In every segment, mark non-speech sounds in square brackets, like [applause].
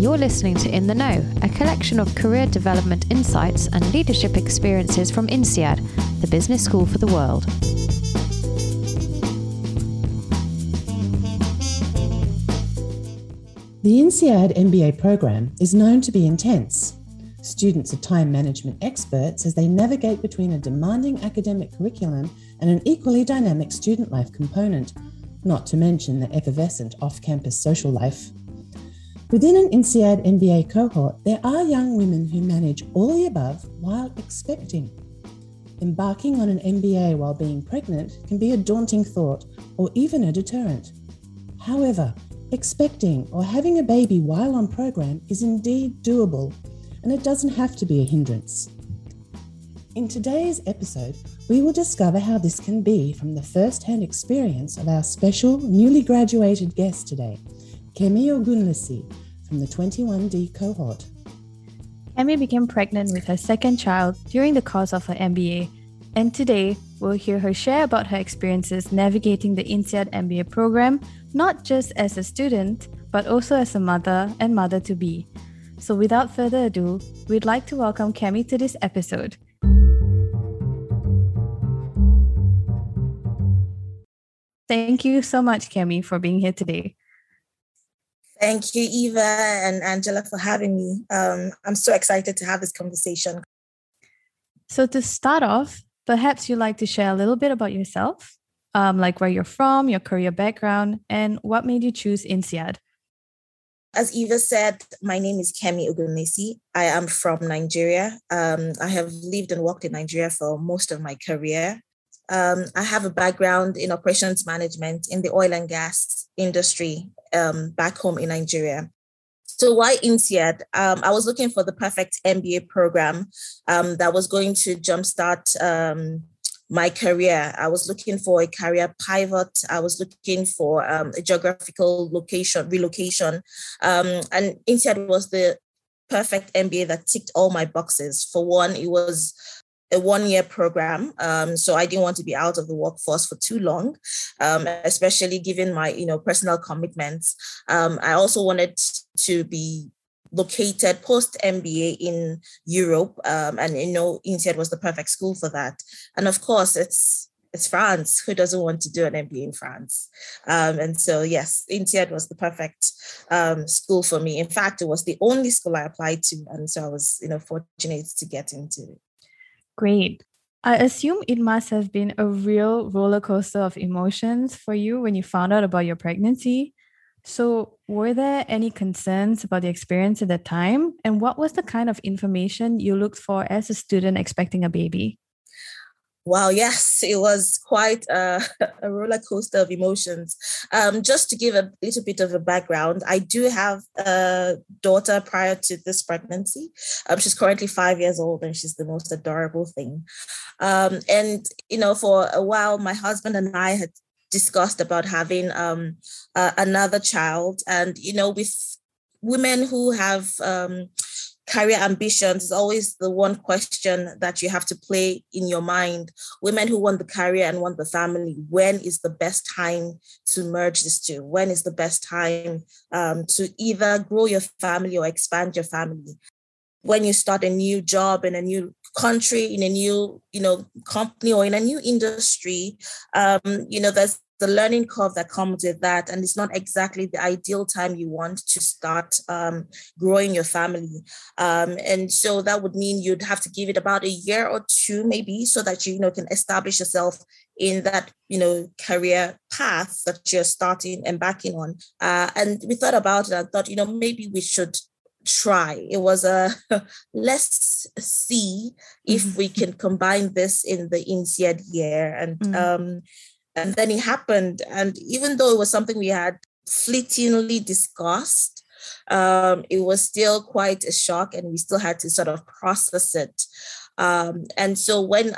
You're listening to In the Know, a collection of career development insights and leadership experiences from INSEAD, the business school for the world. The INSEAD MBA program is known to be intense. Students are time management experts as they navigate between a demanding academic curriculum and an equally dynamic student life component, not to mention the effervescent off campus social life. Within an INSEAD MBA cohort, there are young women who manage all the above while expecting. Embarking on an MBA while being pregnant can be a daunting thought or even a deterrent. However, expecting or having a baby while on program is indeed doable, and it doesn't have to be a hindrance. In today's episode, we will discover how this can be from the first hand experience of our special newly graduated guest today, Kemi Ogunlesi from the 21D cohort. Kemi became pregnant with her second child during the course of her MBA, and today we'll hear her share about her experiences navigating the INSEAD MBA program, not just as a student, but also as a mother and mother to be. So, without further ado, we'd like to welcome Kemi to this episode. Thank you so much, Kemi, for being here today. Thank you, Eva and Angela, for having me. Um, I'm so excited to have this conversation. So, to start off, perhaps you'd like to share a little bit about yourself, um, like where you're from, your career background, and what made you choose INSEAD. As Eva said, my name is Kemi Ogunlesi. I am from Nigeria. Um, I have lived and worked in Nigeria for most of my career. Um, I have a background in operations management in the oil and gas industry um, back home in Nigeria. So why INSEAD? Um, I was looking for the perfect MBA program um, that was going to jumpstart um, my career. I was looking for a career pivot. I was looking for um, a geographical location, relocation. and INSEAD was the perfect MBA that ticked all my boxes. For one, it was a one year program. Um, so I didn't want to be out of the workforce for too long, um, especially given my, you know, personal commitments. Um, I also wanted to be located post MBA in Europe. Um, and, you know, INSEAD was the perfect school for that. And of course, it's, it's France. Who doesn't want to do an MBA in France? Um, and so, yes, INSEAD was the perfect um, school for me. In fact, it was the only school I applied to, and so I was, you know, fortunate to get into it. Great. I assume it must have been a real roller coaster of emotions for you when you found out about your pregnancy. So, were there any concerns about the experience at that time? And what was the kind of information you looked for as a student expecting a baby? Wow, yes, [laughs] it was quite a, [laughs] a roller coaster of emotions. Um, just to give a little bit of a background, I do have a daughter prior to this pregnancy. Um, she's currently five years old and she's the most adorable thing. Um, and, you know, for a while, my husband and I had discussed about having um, uh, another child. And, you know, with women who have, um, career ambitions is always the one question that you have to play in your mind. Women who want the career and want the family, when is the best time to merge these two? When is the best time um, to either grow your family or expand your family? When you start a new job in a new country, in a new, you know, company or in a new industry, um, you know, there's the learning curve that comes with that and it's not exactly the ideal time you want to start um, growing your family um, and so that would mean you'd have to give it about a year or two maybe so that you, you know can establish yourself in that you know career path that you're starting embarking on uh, and we thought about it and thought you know maybe we should try it was a [laughs] let's see if mm-hmm. we can combine this in the INSEAD year and mm-hmm. um and then it happened. And even though it was something we had fleetingly discussed, um, it was still quite a shock and we still had to sort of process it. Um, and so when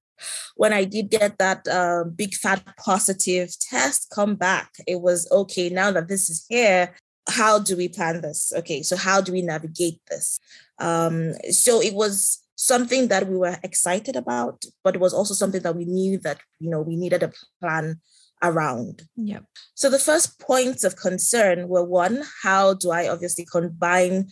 [laughs] when I did get that uh, big fat positive test come back, it was okay, now that this is here, how do we plan this? Okay, so how do we navigate this? Um, so it was something that we were excited about, but it was also something that we knew that you know we needed a plan around. Yep. So the first points of concern were one, how do I obviously combine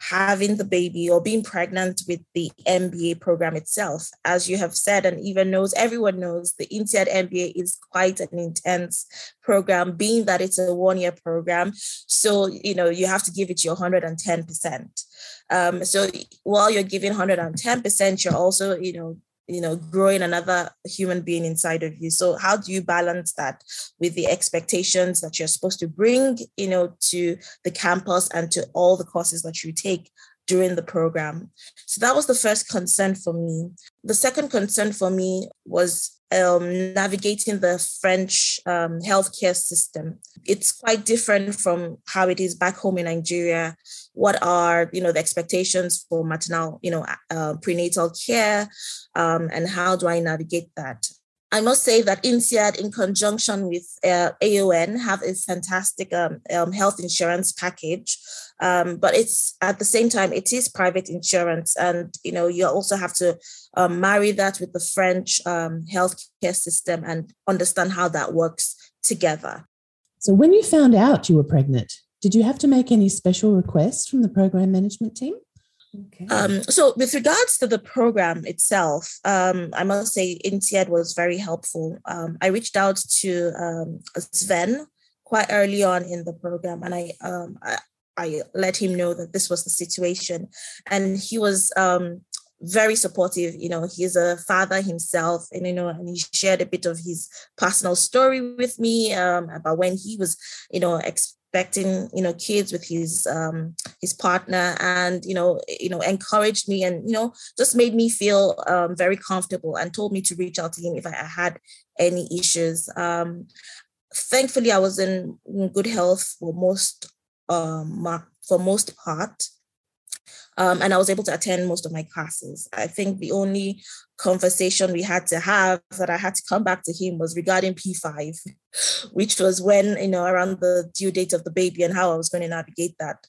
having the baby or being pregnant with the MBA program itself. As you have said, and even knows, everyone knows the INSEAD MBA is quite an intense program, being that it's a one year program. So, you know, you have to give it your 110%. Um, so while you're giving 110%, you're also, you know, you know growing another human being inside of you. So how do you balance that with the expectations that you're supposed to bring you know to the campus and to all the courses that you take during the program? So that was the first concern for me. The second concern for me was um, navigating the French um, healthcare system. It's quite different from how it is back home in Nigeria. What are you know the expectations for maternal, you know, uh, prenatal care, um, and how do I navigate that? I must say that INSEAD, in conjunction with uh, AON, have a fantastic um, um, health insurance package. Um, but it's at the same time, it is private insurance, and you know you also have to um, marry that with the French um, healthcare system and understand how that works together. So, when you found out you were pregnant, did you have to make any special requests from the program management team? Okay. Um, so, with regards to the program itself, um, I must say INSEAD was very helpful. Um, I reached out to um, Sven quite early on in the program, and I, um, I, I let him know that this was the situation, and he was um, very supportive. You know, he's a father himself, and you know, and he shared a bit of his personal story with me about when he was, you know, ex- expecting you know kids with his um his partner and you know you know encouraged me and you know just made me feel um, very comfortable and told me to reach out to him if i had any issues. Um thankfully i was in, good health for most um for most part um, and I was able to attend most of my classes. I think the only conversation we had to have that I had to come back to him was regarding P5, which was when, you know, around the due date of the baby and how I was going to navigate that.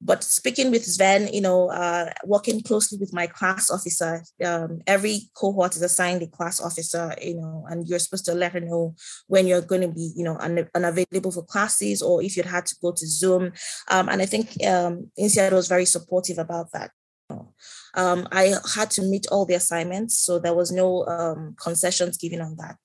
But speaking with Sven, you know, uh, working closely with my class officer, um, every cohort is assigned a class officer, you know, and you're supposed to let her know when you're going to be, you know, un- unavailable for classes or if you'd had to go to Zoom. Um, and I think um, INSEAD was very supportive about that. Um, I had to meet all the assignments, so there was no um, concessions given on that.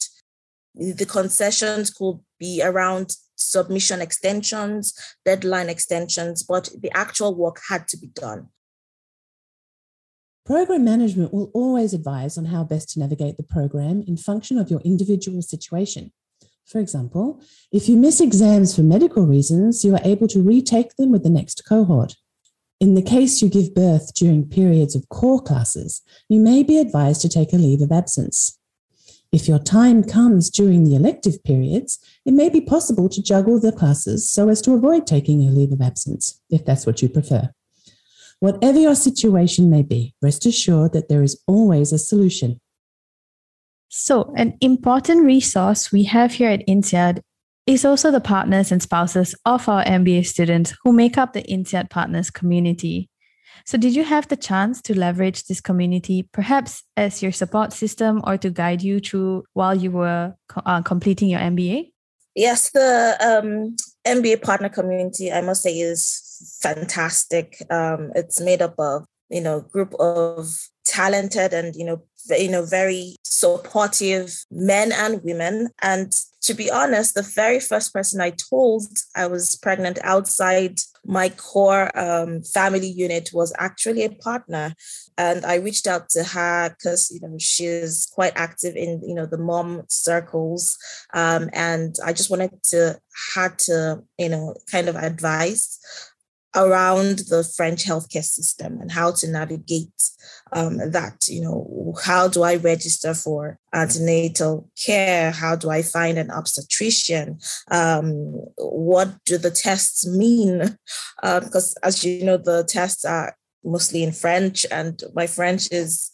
The concessions could be around submission extensions, deadline extensions, but the actual work had to be done. Program management will always advise on how best to navigate the program in function of your individual situation. For example, if you miss exams for medical reasons, you are able to retake them with the next cohort. In the case you give birth during periods of core classes, you may be advised to take a leave of absence. If your time comes during the elective periods, it may be possible to juggle the classes so as to avoid taking a leave of absence, if that's what you prefer. Whatever your situation may be, rest assured that there is always a solution. So, an important resource we have here at INSEAD is also the partners and spouses of our MBA students who make up the INSEAD Partners community. So, did you have the chance to leverage this community, perhaps as your support system or to guide you through while you were uh, completing your MBA? Yes, the um, MBA partner community, I must say, is fantastic. Um, it's made up of you know group of talented and you know you know very supportive men and women and to be honest the very first person i told i was pregnant outside my core um, family unit was actually a partner. And i reached out to her because you know she's quite active in you know the mom circles. Um, and i just wanted to had to you know kind of advise around the French healthcare system and how to navigate um, that. You know, how do I register for antenatal care? How do I find an obstetrician? Um, what do the tests mean? Because, [laughs] uh, as you know, the tests are mostly in French, and my French is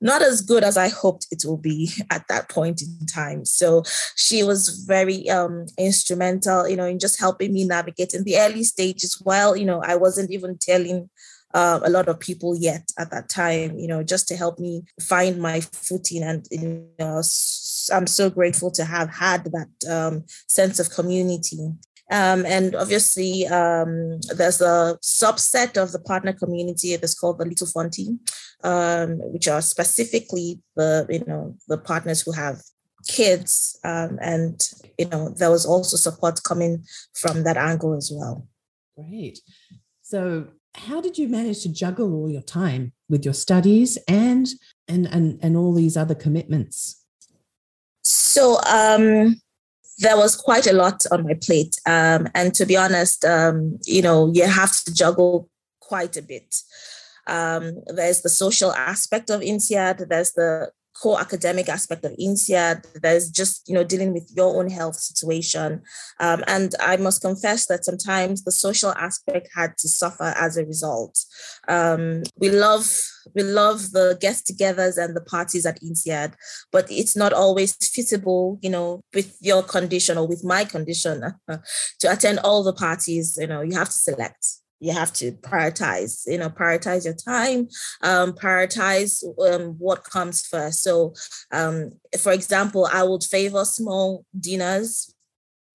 not as good as I hoped it will be at that point in time. So she was very um, instrumental, you know, in just helping me navigate in the early stages while, you know, I wasn't even telling uh, a lot of people yet at that time, you know, just to help me find my footing and you know I'm so grateful to have had that um, sense of community. Um, and obviously, um, there's a subset of the partner community that's called the Little Fonty, um, which are specifically the you know the partners who have kids, um, and you know there was also support coming from that angle as well. Great. So, how did you manage to juggle all your time with your studies and and and, and all these other commitments? So, um, there was quite a lot on my plate. Um, and to be honest, um, you know, you have to juggle quite a bit. Um, there's the social aspect of INSEAD, there's the core academic aspect of INSEAD. There's just, you know, dealing with your own health situation. Um, and I must confess that sometimes the social aspect had to suffer as a result. Um, we love we love the get-togethers and the parties at INSEAD, but it's not always feasible, you know, with your condition or with my condition [laughs] to attend all the parties. You know, you have to select you have to prioritize you know prioritize your time um, prioritize um, what comes first. So um, for example i would favor small dinners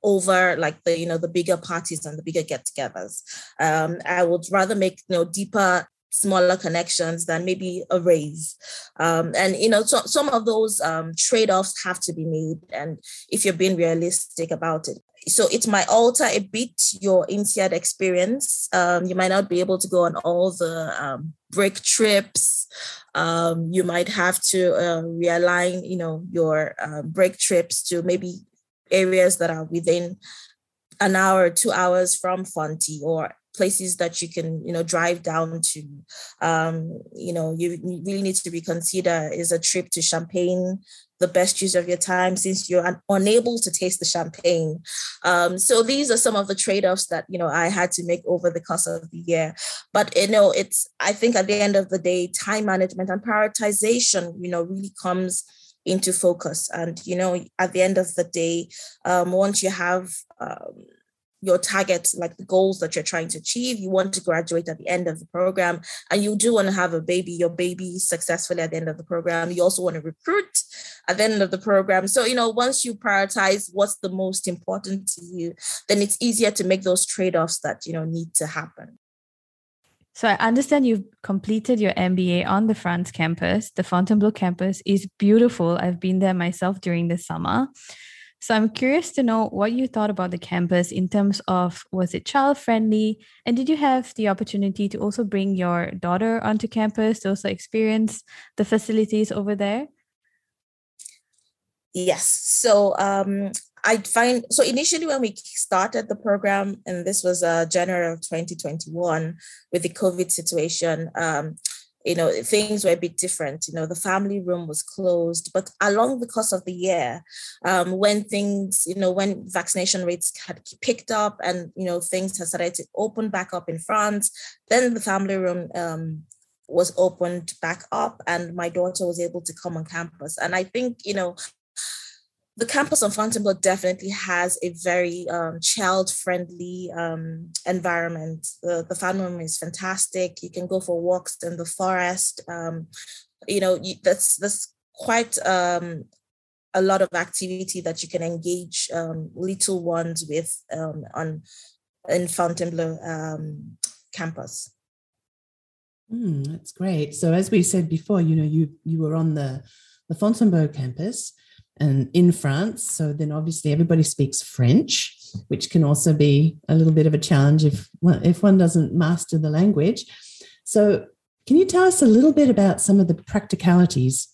over like the you know the bigger parties and the bigger get-togethers. Um, i would rather make you know deeper smaller connections than maybe a raise. Um, and you know so, some of those um, trade-offs have to be made. And if you're being realistic about it so it might alter a bit your INSEAD experience. Um, you might not be able to go on all the um, break trips. Um, you might have to uh, realign, you know, your uh, break trips to maybe areas that are within an hour, two hours from Fonty, or places that you can, you know, drive down to. Um, you know, you really need to reconsider is a trip to Champagne the best use of your time since you're un- unable to taste the champagne. Um, so these are some of the trade-offs that you know I had to make over the course of the year. But you know, it's I think at the end of the day, time management and prioritization, you know, really comes into focus. And you know, at the end of the day, um, once you have um, your target, like the goals that you're trying to achieve. You want to graduate at the end of the program, and you do want to have a baby, your baby successfully at the end of the program. You also want to recruit at the end of the program. So, you know, once you prioritize what's the most important to you, then it's easier to make those trade offs that, you know, need to happen. So I understand you've completed your MBA on the France campus. The Fontainebleau campus is beautiful. I've been there myself during the summer. So I'm curious to know what you thought about the campus in terms of was it child friendly? And did you have the opportunity to also bring your daughter onto campus to also experience the facilities over there? Yes. So um, I find so initially when we started the program, and this was uh, January of 2021 with the COVID situation, um, you know things were a bit different you know the family room was closed but along the course of the year um, when things you know when vaccination rates had picked up and you know things had started to open back up in france then the family room um, was opened back up and my daughter was able to come on campus and i think you know the campus of Fontainebleau definitely has a very um, child-friendly um, environment. The, the fan room is fantastic. You can go for walks in the forest. Um, you know, you, that's that's quite um, a lot of activity that you can engage um, little ones with um, on in Fontainebleau campus. Mm, that's great. So as we said before, you know, you you were on the the Fontainebleau campus and in France. So then obviously everybody speaks French, which can also be a little bit of a challenge if if one doesn't master the language. So can you tell us a little bit about some of the practicalities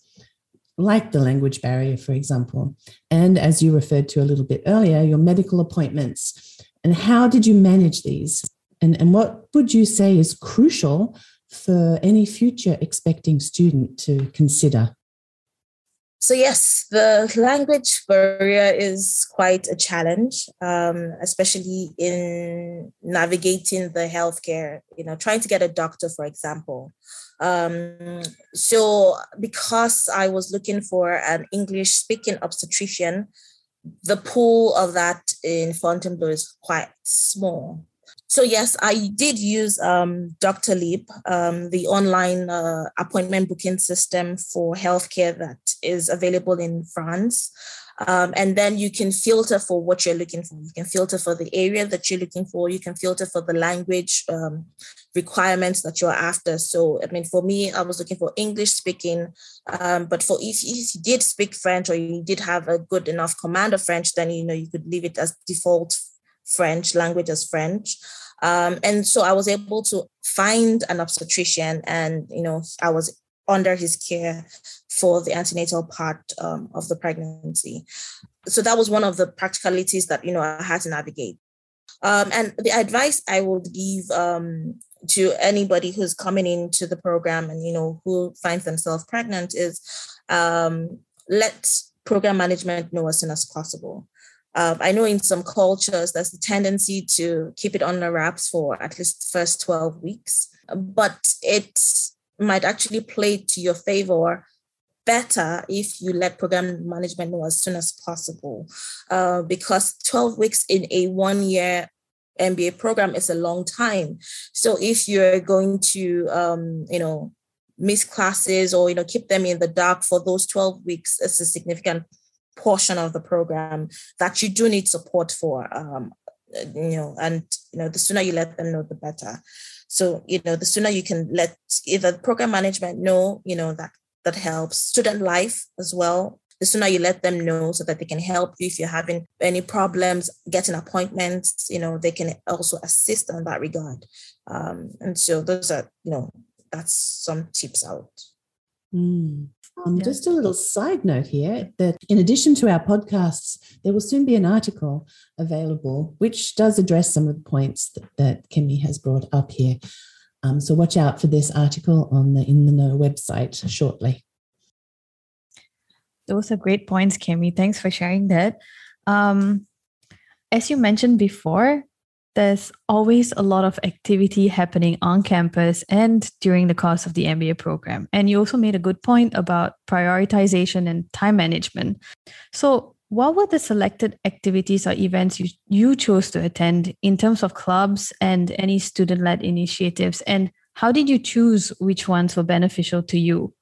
like the language barrier, for example, and as you referred to a little bit earlier, your medical appointments, and how did you manage these? And, and what would you say is crucial for any future expecting student to consider? So, yes, the language barrier is quite a challenge, um, especially in navigating the healthcare, you know, trying to get a doctor, for example. Um, so, because I was looking for an English speaking obstetrician, the pool of that in Fontainebleau is quite small. So yes, I did use um, Doctolib, um, the online uh, appointment booking system for healthcare that is available in France. Um, and then you can filter for what you're looking for. You can filter for the area that you're looking for. You can filter for the language um, requirements that you're after. So, I mean, for me, I was looking for English speaking. Um, but for if, if you did speak French or you did have a good enough command of French, then you know you could leave it as default French language as French. Um, and so I was able to find an obstetrician, and you know, I was under his care for the antenatal part um, of the pregnancy. So that was one of the practicalities that you know I had to navigate. Um, and the advice I would give um, to anybody who's coming into the program and you know who finds themselves pregnant is um, let program management know as soon as possible. Uh, I know in some cultures there's the tendency to keep it on the wraps for at least the first 12 weeks, but it might actually play to your favor better if you let program management know as soon as possible uh, because 12 weeks in a one year MBA program is a long time. So if you're going to, um, you know, miss classes or, you know, keep them in the dark for those 12 weeks, it's a significant portion of the program that you do need support for. Um, you know, and you know, the sooner you let them know, the better. So, you know, the sooner you can let either program management know, you know, that that helps student life as well. The sooner you let them know so that they can help you if you're having any problems getting appointments, you know, they can also assist on that regard. Um, and so those are, you know, that's some tips out. Mm. Um, yeah. Just a little side note here that in addition to our podcasts, there will soon be an article available which does address some of the points that, that Kemi has brought up here. Um, so watch out for this article on the In the Know website shortly. Those are great points, Kemi. Thanks for sharing that. Um, as you mentioned before, there's always a lot of activity happening on campus and during the course of the MBA program. And you also made a good point about prioritization and time management. So, what were the selected activities or events you, you chose to attend in terms of clubs and any student led initiatives? And how did you choose which ones were beneficial to you?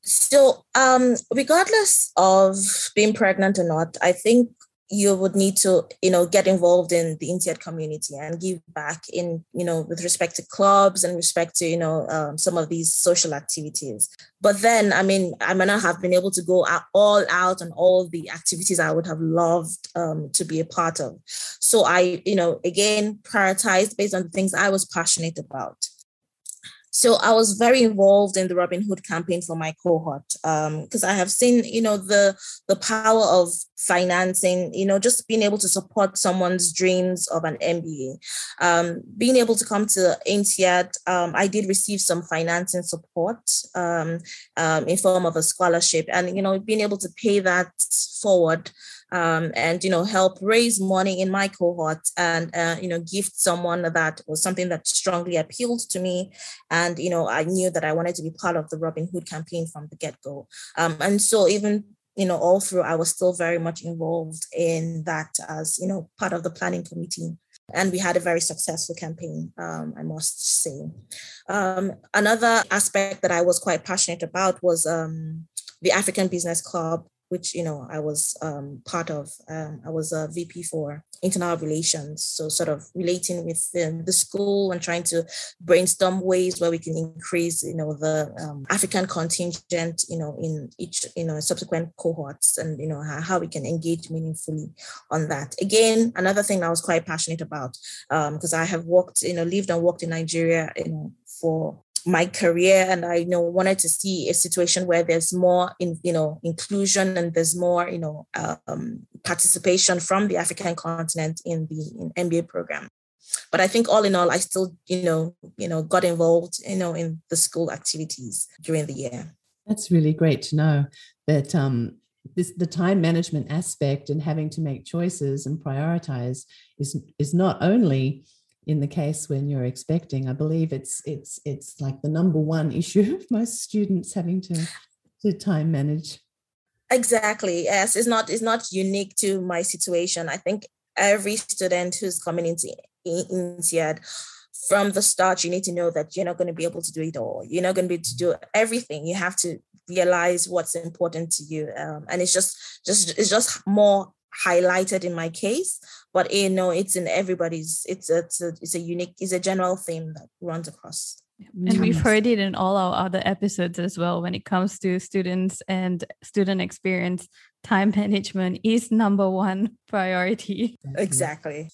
So, um, regardless of being pregnant or not, I think you would need to you know get involved in the INSEAD community and give back in you know with respect to clubs and respect to you know um, some of these social activities. But then i mean i may not have been able to go all out on all the activities i would have loved um, to be a part of. So i you know again prioritized based on the things i was passionate about so I was very involved in the Robin Hood campaign for my cohort because um, I have seen, you know, the the power of financing, you know, just being able to support someone's dreams of an MBA. Um, being able to come to INSEAD, um, I did receive some financing support um, um, in form of a scholarship, and you know, being able to pay that forward um, and you know help raise money in my cohort and uh, you know gift someone that was something that strongly appealed to me. And you know i knew that i wanted to be part of the robin hood campaign from the get-go. Um, and so even you know all through i was still very much involved in that as you know part of the planning committee. And we had a very successful campaign um, i must say. Um, another aspect that i was quite passionate about was um, the african business club which you know I was um, part of. Um, I was a VP for internal relations, so sort of relating with um, the school and trying to brainstorm ways where we can increase, you know, the um, African contingent, you know, in each, you know, subsequent cohorts, and you know how, how we can engage meaningfully on that. Again, another thing I was quite passionate about because um, I have worked, you know, lived and worked in Nigeria, you know, for my career and i you know wanted to see a situation where there's more in you know inclusion and there's more you know um, participation from the african continent in the in mba program. But i think all in all i still you know you know got involved you know in the school activities during the year. That's really great to know that um this the time management aspect and having to make choices and prioritize is is not only in the case when you're expecting i believe it's it's it's like the number one [laughs] issue of most students having to to time manage exactly yes it's not it's not unique to my situation i think every student who's coming into INSEAD, from the start, you need to know that you're not going to be able to do it all. You're not going to be able to do everything. You have to realize what's important to you, um, and it's just just it's just more highlighted in my case. But eh, you know, it's in everybody's. It's a, it's a it's a unique. It's a general theme that runs across. Mm-hmm. And we've heard it in all our other episodes as well. When it comes to students and student experience, time management is number one priority. Exactly.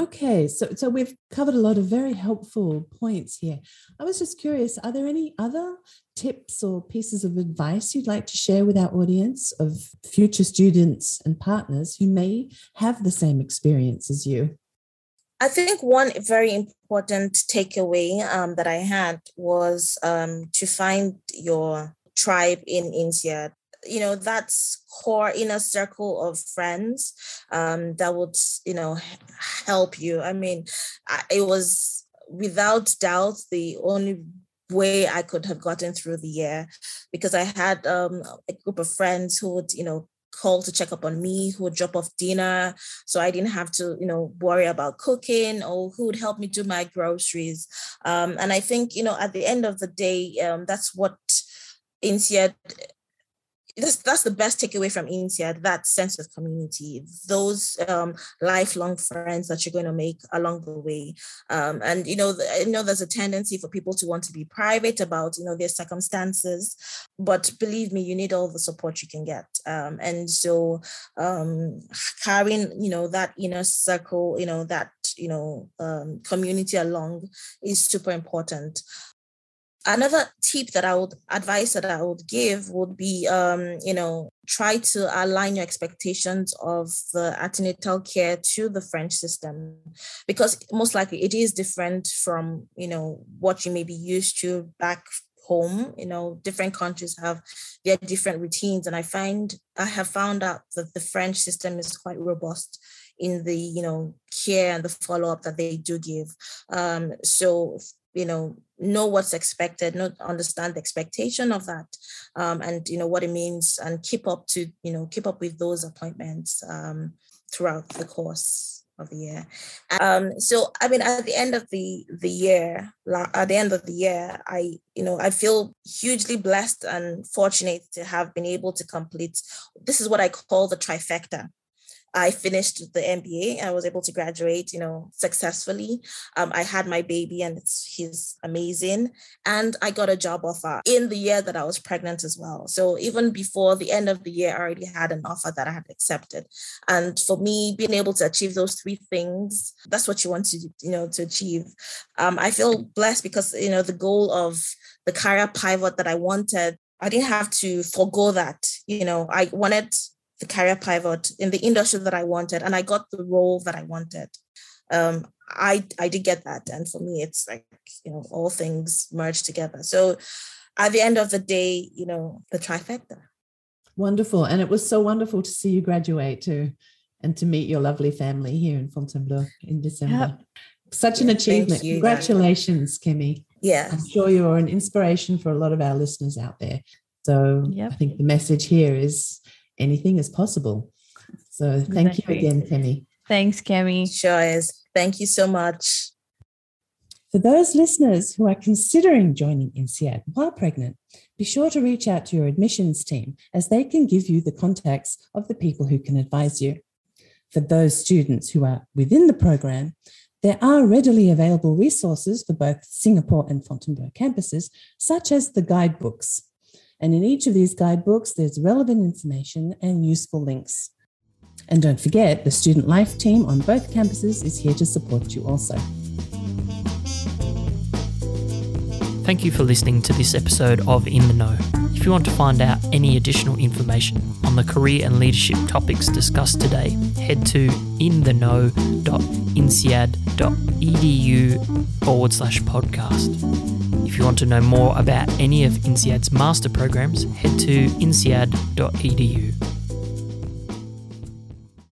Okay, so so we've covered a lot of very helpful points here. I was just curious, are there any other tips or pieces of advice you'd like to share with our audience of future students and partners who may have the same experience as you? I think one very important takeaway um, that I had was um, to find your tribe in INSEAD you know that's core inner circle of friends um, that would you know help you. I mean it was without doubt the only way i could have gotten through the year because i had um, a group of friends who would you know call to check up on me who would drop off dinner so i didn't have to you know worry about cooking or who would help me do my groceries. Um, and i think you know at the end of the day um, that's what INSEAD that's, that's the best takeaway from INSEAD, that sense of community, those um, lifelong friends that you're going to make along the way. Um, and, you know, I know there's a tendency for people to want to be private about, you know, their circumstances, but believe me, you need all the support you can get. Um, and so um, carrying, you know, that inner circle, you know, that, you know, um, community along is super important another tip that I would advise that I would give would be, um, you know, try to align your expectations of the antenatal care to the French system, because most likely it is different from, you know, what you may be used to back home. You know different countries have their different routines and i find i have found out that the french system is quite robust in the you know care and the follow-up that they do give. Um, so you know know what's expected not understand the expectation of that um, and you know what it means and keep up to you know keep up with those appointments um, throughout the course of the year. Um, so i mean at the end of the the year at the end of the year i you know i feel hugely blessed and fortunate to have been able to complete this is what i call the trifecta I finished the MBA. I was able to graduate, you know, successfully. Um, I had my baby, and he's amazing. And I got a job offer in the year that I was pregnant as well. So even before the end of the year, I already had an offer that I had accepted. And for me, being able to achieve those three things, that's what you want to, you know, to achieve. Um, I feel blessed because you know the goal of the career pivot that I wanted I didn't have to forego that. You know, I wanted the career pivot in the industry that I wanted, and I got the role that I wanted. Um, I I did get that, and for me, it's like you know all things merged together. So at the end of the day, you know the trifecta. Wonderful, and it was so wonderful to see you graduate too, and to meet your lovely family here in Fontainebleau in December. Such an achievement! You, Congratulations, Kemi. Yeah, I'm sure you're an inspiration for a lot of our listeners out there. So yep. I think the message here is anything is possible. So thank exactly. you again, Kemi. Thanks, Kemi. Sure is. Thank you so much. For those listeners who are considering joining INSEAD while pregnant, be sure to reach out to your admissions team as they can give you the contacts of the people who can advise you. For those students who are within the program, there are readily available resources for both Singapore and Fontainebleau campuses, such as the guidebooks. And in each of these guidebooks, there's relevant information and useful links. And don't forget, the Student Life team on both campuses is here to support you also. Thank you for listening to this episode of In the Know. If you want to find out any additional information on the career and leadership topics discussed today, head to intheknow.insead.edu forward slash podcast. If you want to know more about any of INSEAD's master programs, head to insead.edu.